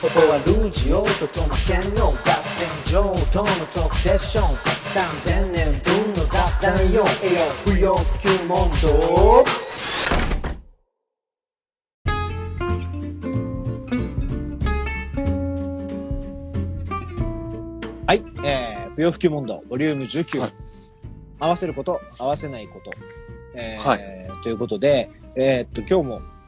ここはルージオとトマケンの合戦場とのトークセッション。3000年分の雑談よ。栄養不要不急問答。はい、えー、不要不急問答、ボリューム19。はい。合わせること、合わせないこと。えーはということで、えーっと、今日も、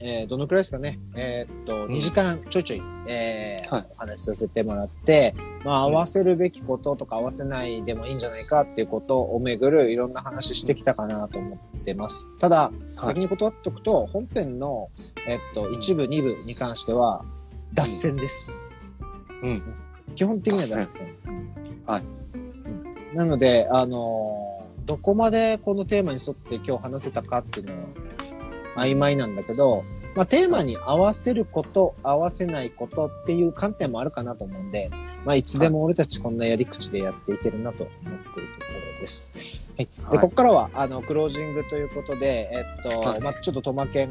えーどのくらいですかね。えーっと、ん2時間ちょいちょい、えーはいお話しさせてもらって、まあ、合わせるべきこととか合わせないでもいいんじゃないかっていうことをめぐるいろんな話してきたかなと思ってます。ただ、はい先に断っておくと、本編の、えっと、一部、二部に関しては、脱線です。うん。基本的には脱線。はいうん。なので、あのーどこまでこのテーマに沿って今日話せたかっていうのは曖昧なんだけど、まあ、テーマに合わせること、合わせないことっていう観点もあるかなと思うんで、まあ、いつでも俺たちこんなやり口でやっていけるなと思っているところです。はい。で、はいここからは、あの、クロージングということで、えっと、はいまあ、ちょっとトマケン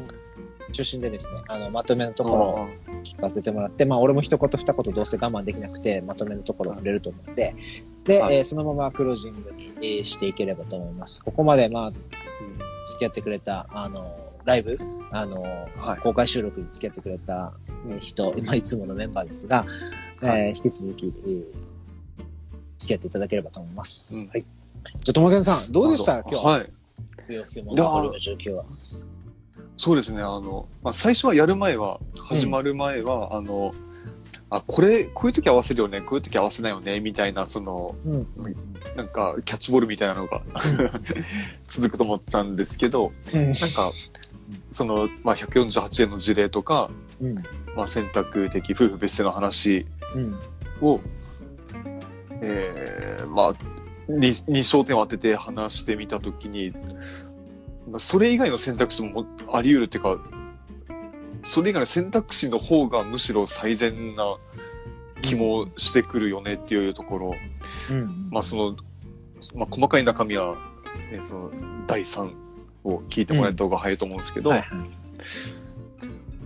中心でですね、あの、まとめのところをあ聞かせてもらって、まあ俺も一言二言どうせ我慢できなくて、まとめのところを触れると思うんで、で、はいえーそのままクロージングに、えーしていければと思います。ここまでまあ、付き合ってくれた、あの、ライブ、あの、はい公開収録に付き合ってくれたえー人、まあいつものメンバーですが、えー引き続き、えー付き合っていただければと思います。うんはい。じゃあ、ともけんさん、どうでした？今日。はい。不要不急問いやー題ボリューム19は。そうですね。あの、まあ、最初はやる前は、始まる前は、あの、あ、これ、こういう時合わせるよね、こういう時合わせないよね、みたいな、その、うん。なんか、キャッチボールみたいなのが 続くと思ってたんですけど、うん。なんか、その、まあ、148円の事例とか、うん。まあ、選択的夫婦別姓の話うん。を、えー、まあ、にに焦点を当てて話してみたときに、まあそれ以外の選択肢もあり得るっていうか、それ以外の選択肢の方がむしろ最善な気もしてくるよねっていうところ、うん。まあその、まあ細かい中身は、ね、その第3を聞いてもらえた方が早いと思うんですけど、はいはい。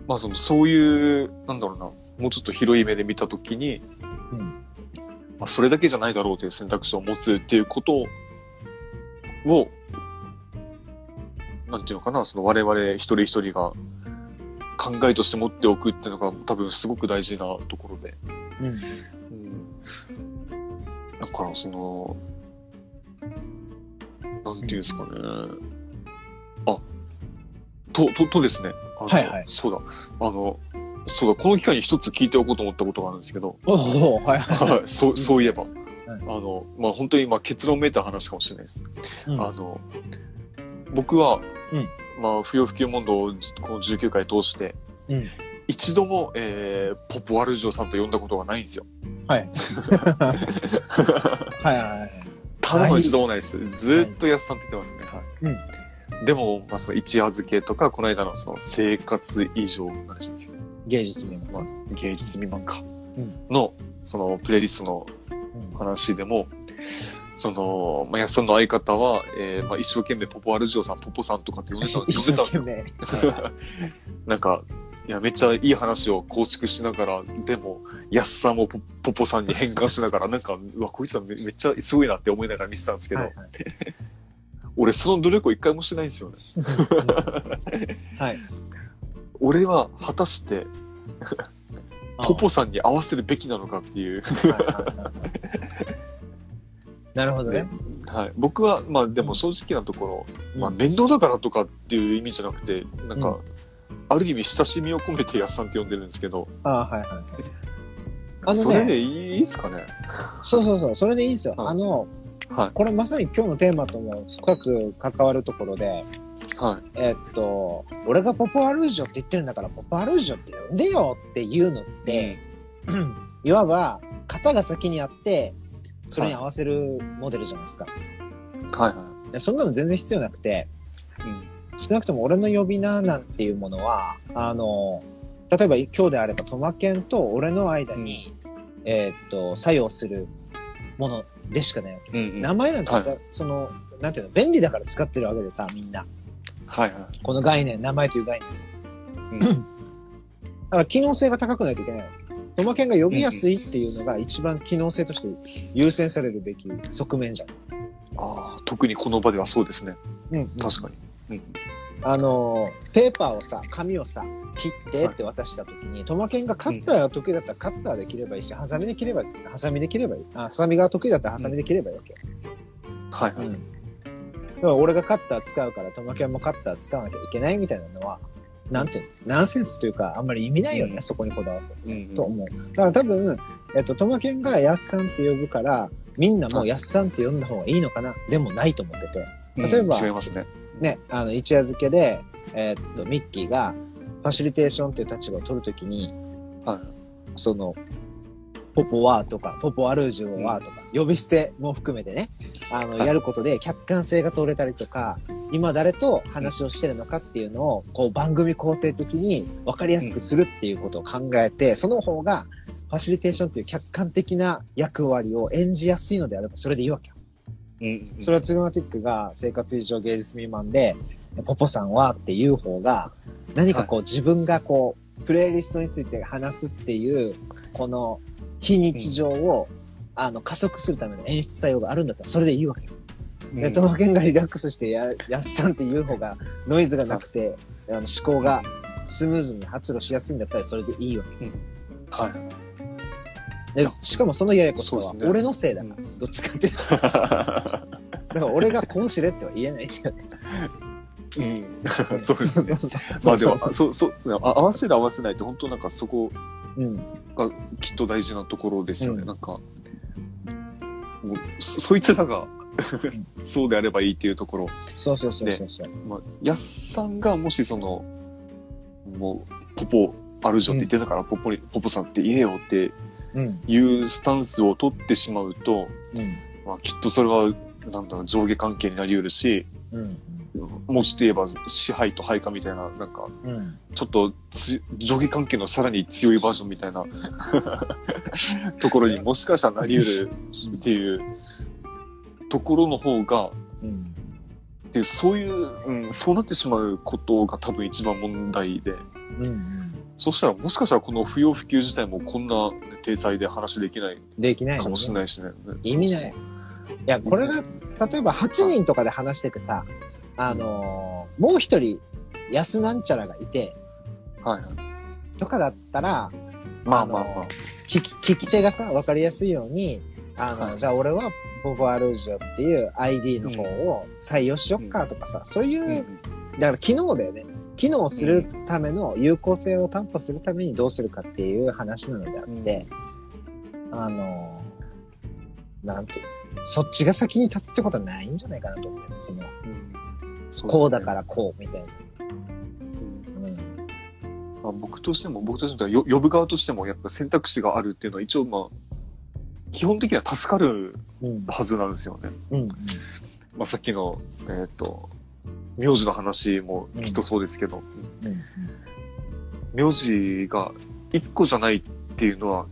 まあその、そういう、なんだろうな、もうちょっと広い目で見たときに、うんまあそれだけじゃないだろうという選択肢を持つっていうことを、なんていうのかな、その我々一人一人が考えとして持っておくっていうのが多分すごく大事なところで。うん。うん。だからその、なんていうんですかね。あ、と、と、とですね。はいはいそうだ。あの、そうだ、この機会に一つ聞いておこうと思ったことがあるんですけど、おおはいはい。はい、そう、そういえば。はいあの、まあ、本当に今結論めいた話かもしれないです。うんあの、僕は、うんまあ、不要不急問答をこの19回通して、うん一度も、えー、ポポワルジョさんと呼んだことがないんですよ。はい。はいはいはい。ただの一度もないです。ずーっと安さんって言ってますね。はい。でも、まあ、その一夜漬けとか、この間のその生活以上、何でしたっけ？芸術にも。まあ、芸術未満か。うんの、その、プレイリストのうん話でも、その、まあ、安さんの相方は、えー、まあ、一生懸命ポポアルジオさん、ポポさんとかって呼んでた 呼んで一たんです生よ。なんか、いや、めっちゃいい話を構築しながら、でも、安さんもポポポさんに変換しながら、なんか、うわ、こいつはめめっちゃすごいなって思いながら見てたんですけど、はいはい俺その努力を一回もしてないんですよね。はい。俺は果たして、ポポさんに合わせるべきなのかっていう。なるほどねね。はい。僕は、まあでも正直なところ、まあうん面倒だからとかっていう意味じゃなくて、なんか、うんある意味親しみを込めてやっさんって呼んでるんですけど、あはいはいはい。あのそれね、でいいですかねそうそうそう、それでいいんですよ。はいあの、はい。これまさに今日のテーマとも深く関わるところで、はい。えっと、俺がポポアルージョって言ってるんだから、ポポアルージョって呼んでよっていうのって、いわば、型が先にあって、それに合わせるモデルじゃないですか。はいはでそんなの全然必要なくて、い。うん。少なくとも俺の呼び名なんていうものは、あの、例えば今日であればトマケンと俺の間に、えーっと、作用するものでしかないわけ。うんうん。名前なんて、はいその、なんていうの、便利だから使ってるわけでさ、みんな。はいはい。この概念、名前という概念。うん から機能性が高くないといけないわけ。トマケンが呼びやすいっていうのが一番機能性として優先されるべき側面じゃん。ああ、特にこの場ではそうですね。うん、確かに。うん。あのー、ペーパーをさ、紙をさ、切ってって渡したときに、トマケンがカッターが得意だったらカッターで切ればいいし、ハサミで切ればいい。ハサミで切ればいい。あ、ハサミが得意だったらハサミで切ればいいわけよ。はいはい。うん。だから俺がカッター使うから、トマケンもカッター使わなきゃいけないみたいなのは、なんていうの？ナンセンスというか、あんまり意味ないよね、うんそこにこだわって。うんと思う。だから多分、えっと、トマケンがヤッサンって呼ぶから、みんなもヤッサンって呼んだ方がいいのかなでもないと思ってて。うん例えば違いますね。ね、あの、一夜漬けで、えーっと、ミッキーが、ファシリテーションっていう立場を取るときに、はい。その、ポポワーとか、ポポアルージュワーとか、呼び捨ても含めてね、あの、はいやることで客観性が取れたりとか、今誰と話をしてるのかっていうのを、こう番組構成的に分かりやすくするっていうことを考えて、その方が、ファシリテーションっていう客観的な役割を演じやすいのであれば、それでいいわけよ。うん。それはツルマティックが生活以上芸術未満で、ポポさんはっていう方が、何かこう自分がこう、プレイリストについて話すっていう、この非日常を、あの、加速するための演出作用があるんだったらそれでいいわけよ。で、トマケンがリラックスしてや、やっさんっていう方がノイズがなくて、あの思考がスムーズに発露しやすいんだったらそれでいいわはい。け。で、しかもそのややこしさは俺のせいだから、どっちかっていうと。だから俺がこうしれっては言えないんだよね。うん。そうですね。まあでも、そう、そうですね。あ合わせる合わせないって本当なんかそこうん。がきっと大事なところですよね。うんなんか、そそいつらがそうであればいいっていうところ。そうそうそうそうそう。まあ、やっさんがもしその、もう、ポポあるじゃんって言ってんだから、ポポに、ポポさんって言えよってうん。いうスタンスを取ってしまうと、うん。まあ、きっとそれは、なんだろう、上下関係になり得るし、うん。もうちょっと言えば支配と配下みたいな、なんか、うん。ちょっとつ上下関係のさらに強いバージョンみたいなところにもしかしたらなり得るっていうところの方が、うん。でそういう、うん、そうなってしまうことが多分一番問題で、うん。そしたらもしかしたらこの不要不急自体もこんな体裁で話できないできないかもしれい。ないしね。意味ない。いや、これが、例えば8人とかで話しててさ、あのーもう一人、安なんちゃらがいて、はいはい。とかだったら、まあまあまあ。聞き、聞き手がさ、わかりやすいように、あの、はいじゃあ俺は、ボボアルージョっていう ID の方を採用しよっかとかさ、そういう、うんだから機能だよね。機能するための有効性を担保するためにどうするかっていう話なのであって、あの、なんていうそっちが先に立つってことはないんじゃないかなと思うよ。その、うんそうねこうだからこうみたいな。うんうん。まあ、僕としても、僕としても、よ呼ぶ側としても、やっぱ選択肢があるっていうのは一応まあ、基本的には助かるうん。はずなんですよね。うん。まあ、さっきの、えっ、と、名字の話もきっとそうですけど、うん。名字が一個じゃないっていうのは、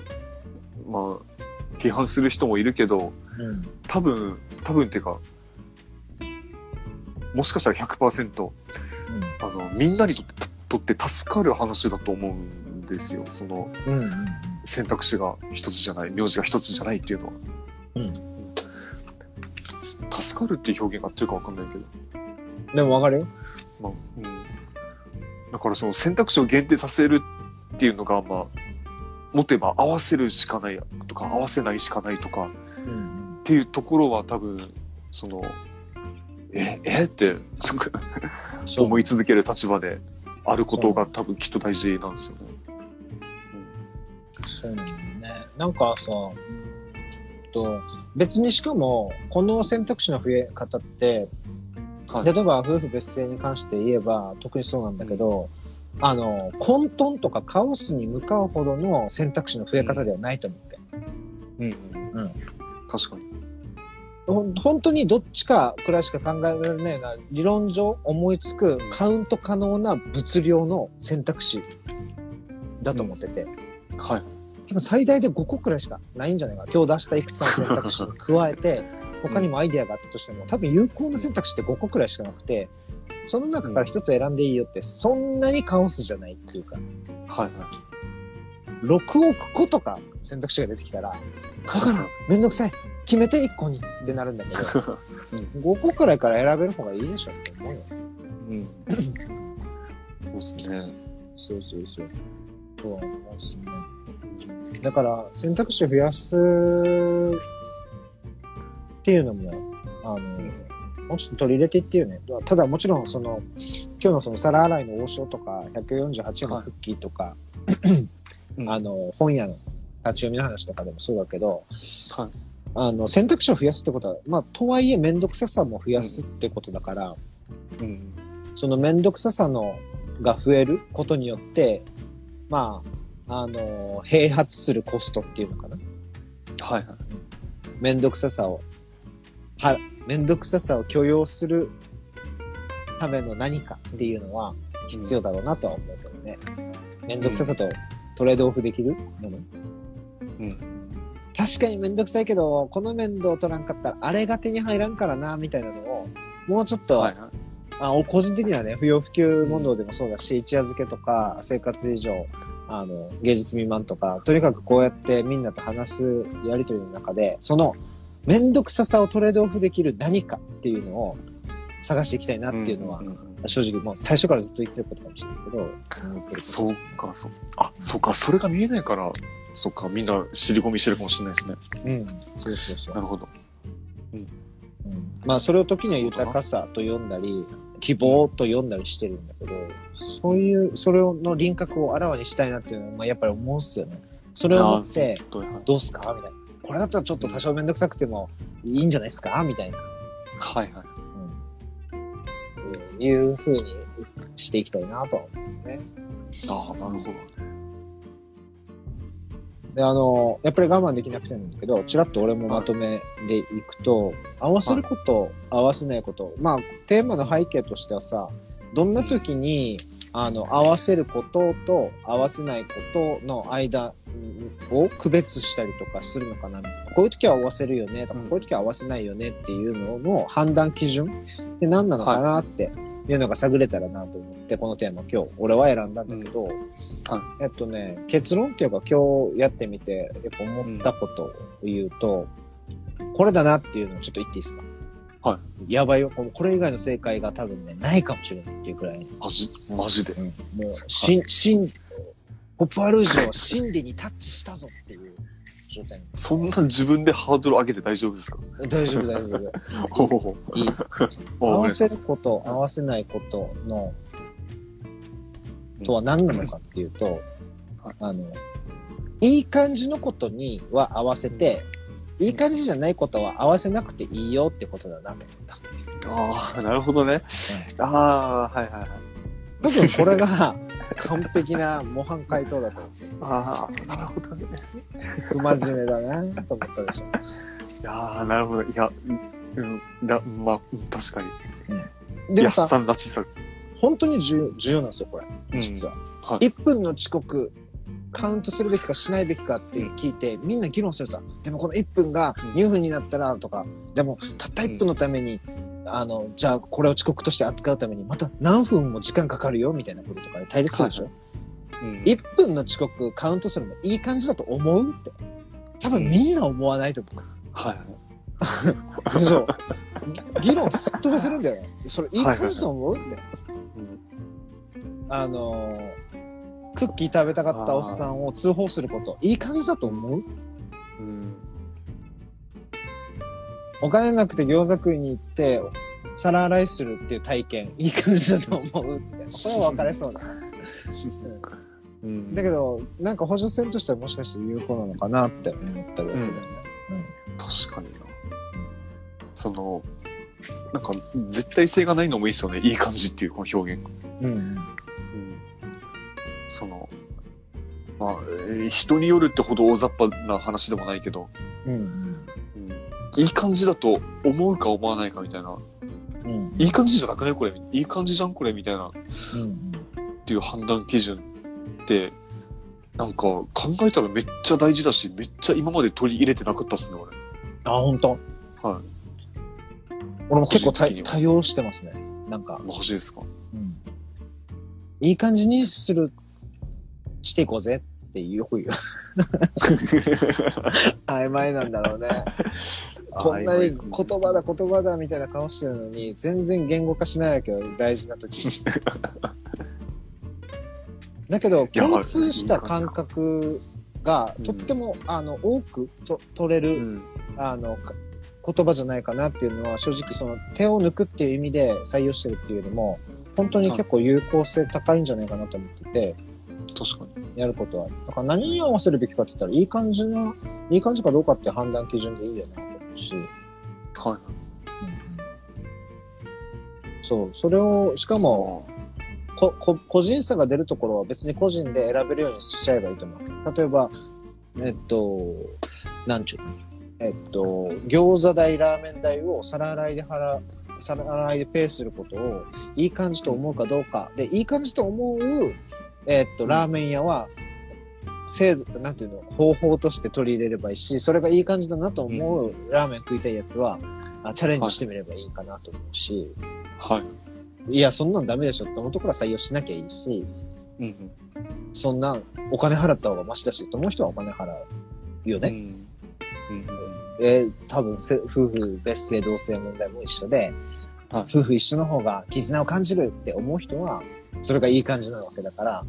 まあ、批判する人もいるけど、うん。多分、多分っていうか、もしかしたら100%、あの、みんなにとってとって助かる話だと思うんですよ。そのうん。うん。選択肢が一つじゃない、名字が一つじゃないっていうのは。うん助かるっていう表現が合ってるかわかんないけど。でもわかるよ。まあ、うん。だからその選択肢を限定させるっていうのが、まあ、もっと言えば合わせるしかないとか、合わせないしかないとかうん。っていうところは多分、その、え、え？って、なんかそう思い続ける立場であることが多分きっと大事なんですよね。そうなんだよね。なんかさ、うんと、別にしかも、この選択肢の増え方って、はい例えば夫婦別姓に関して言えば特にそうなんだけど、あの、混沌とかカオスに向かうほどの選択肢の増え方ではないと思って。うん。うんうん。確かに。本当にどっちかくらいしか考えられないような理論上思いつくカウント可能な物量の選択肢だと思ってて。はい。多分最大で5個くらいしかないんじゃないかな。今日出したいくつかの選択肢に加えて、他にもアイデアがあったとしても、多分有効な選択肢って5個くらいしかなくて、その中から一つ選んでいいよって、そんなにカオスじゃないっていうか。はいはい。6億個とか選択肢が出てきたら、わからん、めんどくさい、決めて1個にってなるんだけど、うん、5個くらいから選べる方がいいでしょって思うよ。うん。そうですね。そうそうそう。そうは思うっすね。だから、選択肢を増やすっていうのも、あの、もうちょっと取り入れていっていうね。ただもちろん、その、今日のその皿洗いの王将とか、148のクッキーとか、うんあの、本屋の立ち読みの話とかでもそうだけど、はいあの、選択肢を増やすってことは、まあ、とはいえめんどくささも増やすってことだから、うん。そのめんどくささのが増えることによって、まあ、あの、併発するコストっていうのかな。はいはい。めんどくささを、は、めんどくささを許容するための何かっていうのは必要だろうなとは思うけどね。めんどくささとトレードオフできるもの。うん。確かにめんどくさいけど、この面倒を取らんかったら、あれが手に入らんからな、みたいなのを、もうちょっと、はいはい。あお個人的にはね、不要不急問答でもそうだし、一夜漬けとか、生活以上、あの、芸術未満とか、とにかくこうやってみんなと話すやりとりの中で、その、めんどくささをトレードオフできる何かっていうのを探していきたいなっていうのは、んんん正直もう最初からずっと言ってることかもしれないけど、そうか、そう。あ、そうか、それが見えないから、そうか、みんな尻込みしてるかもしれないですね。うん。そうそうそうな。るほど。うんまあ、それを時には豊かさと呼んだり、希望と呼んだりしてるんだけど、そういう、それの輪郭をあらわにしたいなっていうのは、まあ、やっぱり思うっすよね。それを思って、どうすか？みたいな。これだったらちょっと多少めんどくさくてもいいんじゃないですか？みたいな。はいはい。うん。いう風にしていきたいなとは思うね。ああ、なるほど。で、あの、やっぱり我慢できなくてなんだけど、ちらっと俺もまとめでいくと、合わせること、合わせないこと。まあ、テーマの背景としてはさ、どんな時に、あの、合わせることと合わせないことの間を区別したりとかするのかなみたいな。こういう時は合わせるよねとか、うんこういう時は合わせないよねっていうのの判断基準って何なのかなっていうのが探れたらなと思って、このテーマ今日、俺は選んだんだけど、えっとね、結論っていうか今日やってみて、やっぱ思ったことを言うと、これだなっていうのをちょっと言っていいですか？はやばいよ。ここれ以外の正解が多分ね、ないかもしれないっていうくらい、マジ、マジで。もう、しん、しん、ポップアルージュは真理にタッチしたぞっていう状態にそんな自分でハードル上げて大丈夫ですか？大丈夫、大丈夫。いい。お合わせること、合わせないことの、とは何なのかっていうと、あの、いい感じのことには合わせて、いい感じじゃないことは合わせなくていいよってことだなと思った。ああ、なるほどね。ああ、はいはいはい。多分これが完璧な模範回答だと思って。ああ、なるほどね。不真面目だなと思ったでしょ。いやー、なるほど。いや、うん、だまあ、うん確かに。でもさ、んらしさ。本当に重重要なんですよ、これ。実は。はい。1分の遅刻、カウントするべきかしないべきかって聞いて、みんな議論するさ。でもこの1分が2分になったらとか、でもたった1分のために、あの、じゃあこれを遅刻として扱うためにまた何分も時間かかるよみたいなこととかで対立するでしょ、うん1分の遅刻カウントするのいい感じだと思う？って。多分みんな思わないと思う。はい。でしょ議論すっ飛ばせるんだよね。それいい感じと思う？って。うんあのークッキー食べたかったおっさんを通報すること、いい感じだと思う？お金なくて餃子食いに行って、皿洗いするっていう体験、いい感じだと思うって。これは分かれそうだな。うんだけど、なんか補助線としてはもしかして有効なのかなって思ったりはするよね。確かにな。その、なんか、絶対性がないのもいいですよね。いい感じっていうこの表現。うん。うん。うん。その、まあ、えー人によるってほど大雑把な話でもないけど、うん。うん、いい感じだと思うか思わないかみたいな、うん。いい感じじゃなくねこれ、いい感じじゃんこれみたいなっうん。ていう判断基準って、なんか考えたらめっちゃ大事だし、めっちゃ今まで取り入れてなかったっすね、俺。あ、本当。はい。俺も結構多多用してますね。なんか、マジですか？うん。いい感じにする、していこうぜっってよく言う。曖昧なんだろうね。こんなに言葉だ言葉だみたいな顔してるのに、全然言語化しないわけよ、大事な時に。だけど、共通した感覚が、とっても、あの、多くと取れる、うん。あの、か言葉じゃないかなっていうのは、正直その手を抜くっていう意味で採用してるっていうよりも、本当に結構有効性高いんじゃないかなと思ってて、確かに。やることは。だから何に合わせるべきかって言ったら、いい感じな、いい感じかどうかって判断基準でいいよなし、はい。そう、それを、しかも、こ、こ、個人差が出るところは別に個人で選べるようにしちゃえばいいと思う。例えば、えっと、なんちゅうの？えっと、餃子代、ラーメン代を皿洗いで払う、皿洗いでペイすることをいい感じと思うかどうか。で、いい感じと思う、えっと、ラーメン屋は、制度、なんていうの、方法として取り入れればいいし、それがいい感じだなと思う、ラーメン食いたいやつは、あチャレンジしてみればいいかなと思うし、はい。いや、そんなんダメでしょって思うところは採用しなきゃいいし、うんうん。そんなお金払った方がマシだしと思う人はお金払うよね。うん。うん。で、多分せ夫婦別姓同姓問題も一緒で、はい夫婦一緒の方が絆を感じるって思う人は、それがいい感じなわけだから、は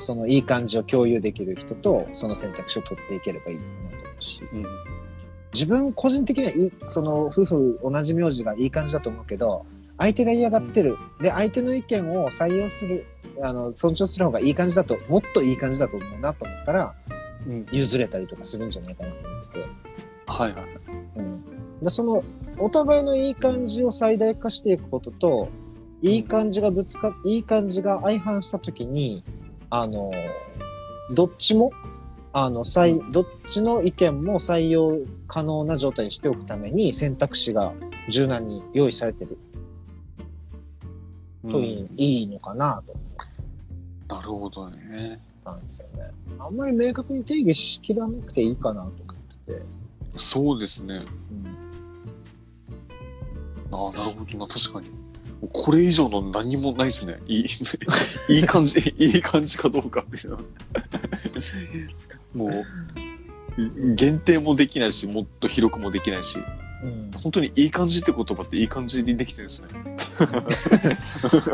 そのいい感じを共有できる人と、その選択肢を取っていければいいと思うし、うん。自分個人的にはその夫婦同じ名字がいい感じだと思うけど、相手が嫌がってる。で、相手の意見を採用する、あの、尊重する方がいい感じだと、もっといい感じだと思うなと思ったら、うん。譲れたりとかするんじゃないかなと思ってて。はいはい。うん。で、その、お互いのいい感じを最大化していくことと、いい感じがぶつか、いい感じが相反したときに、あの、どっちも、あの、最、どっちの意見も採用可能な状態にしておくために選択肢が柔軟に用意されてるといい,、いいのかなと思っなるほどね。たんですよね。あんまり明確に定義しきらなくていいかなと思ってて。そうですね。うんああ、なるほどな。確かに。これ以上の何もないですね。いい、いい感じ、いい感じかどうかっていうのは。もう、限定もできないし、もっと広くもできないし、うん本当にいい感じって言葉っていい感じにできてるんですね。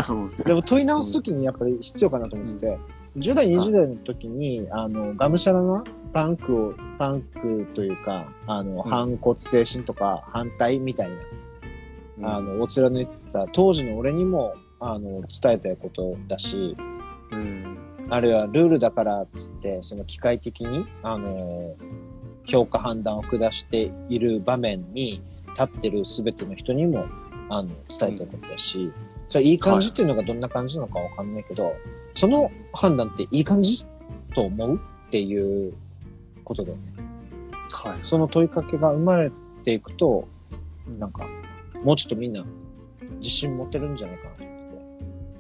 う んでも問い直すときにやっぱり必要かなと思ってて、10代、20代の時に、あの、がむしゃらなパンクを、パンクというか、あの、うん反骨精神とか反対みたいな、あの、お貫いてた当時の俺にも、あの、伝えたいことだし、うん。あるいはルールだからっつって、その機械的に、あの、評価判断を下している場面に立ってる全ての人にも、あの、伝えたいことだし、それいい感じっていうのがどんな感じなのかわかんないけど、その判断っていい感じと思うっていうことだよね。はい。その問いかけが生まれていくと、なんか、もうちょっとみんな自信持てるんじゃないかなと思ってて。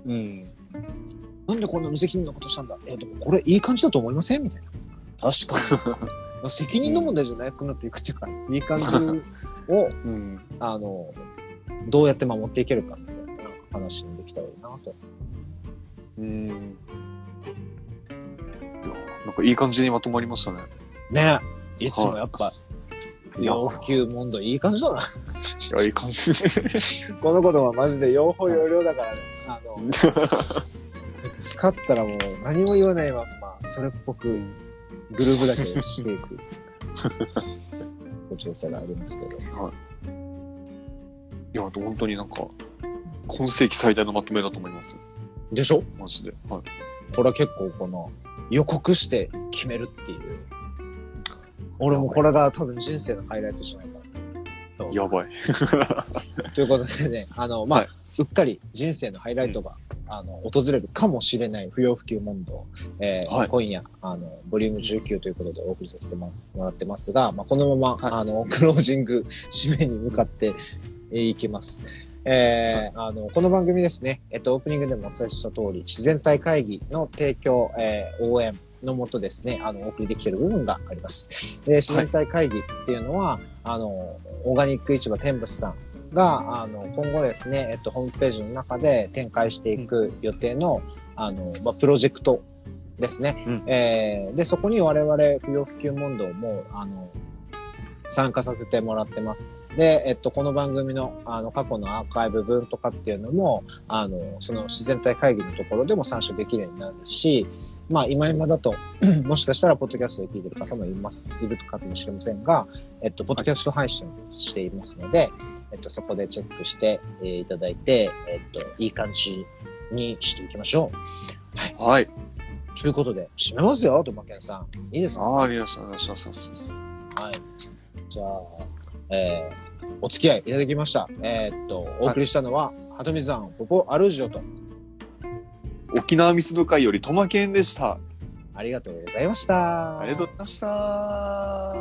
うん。なんでこんな無責任なことしたんだ？え、でもこれいい感じだと思いません？みたいな。確かに。まあ責任の問題じゃなくなっていくっていうか、いい感じを、うん。あの、どうやって守っていけるかみたいな話にできたらいいなと。うん。いや、なんかいい感じにまとまりましたね。ねいつもやっぱ、いや洋普及問題いい感じだな。いや、いい感じ。このことはマジで用法用量だからね。あの、使ったらもう何も言わないまんま、それっぽくグループだけしていく。ご調査がありますけど。いや、本当になんか、今世紀最大のまとめだと思いますよ。でしょ？マジで。はい。これは結構この予告して決めるっていう。俺もこれが多分人生のハイライトじゃないかな。やばい。ということでね、あの、まあ、はうっかり人生のハイライトが、あの、訪れるかもしれない不要不急問答、えーはい今夜、あの、ボリューム19ということでお送りさせてもらってますが、まあ、このまま、はいあの、クロージング、締めに向かってえーいきます。えーあの、この番組ですね、えっと、オープニングでもお伝えした通り、自然体会議の提供、えー応援のもとですね、あの、お送りできている部分があります。で、自然体会議っていうのは、あの、オーガニック市場天仏さんが、あの、今後ですね、えっと、ホームページの中で展開していく予定の、あの、まあ、プロジェクトですね。うんえーで、そこに我々、不要不急問答も、あの、参加させてもらってます。で、えっと、この番組の、あの、過去のアーカイブ分とかっていうのも、あの、その自然体会議のところでも参照できるようになるし、まあ、今今だと、もしかしたら、ポッドキャストで聞いてる方もいます、いるかもしれませんが、えっと、ポッドキャスト配信していますので、えっと、そこでチェックして、えーいただいて、えっと、いい感じにしていきましょはい。う。ということで、締めますよ、とまけんさん。いいですか？ああ、ありがとうございます。はい。じゃあ、えーお付き合いいただきました。えーっと、お送りしたのは、はとみさん、ポポアルジオと、沖縄ミスド会よりトマケンでした。ありがとうございました。ありがとうございました。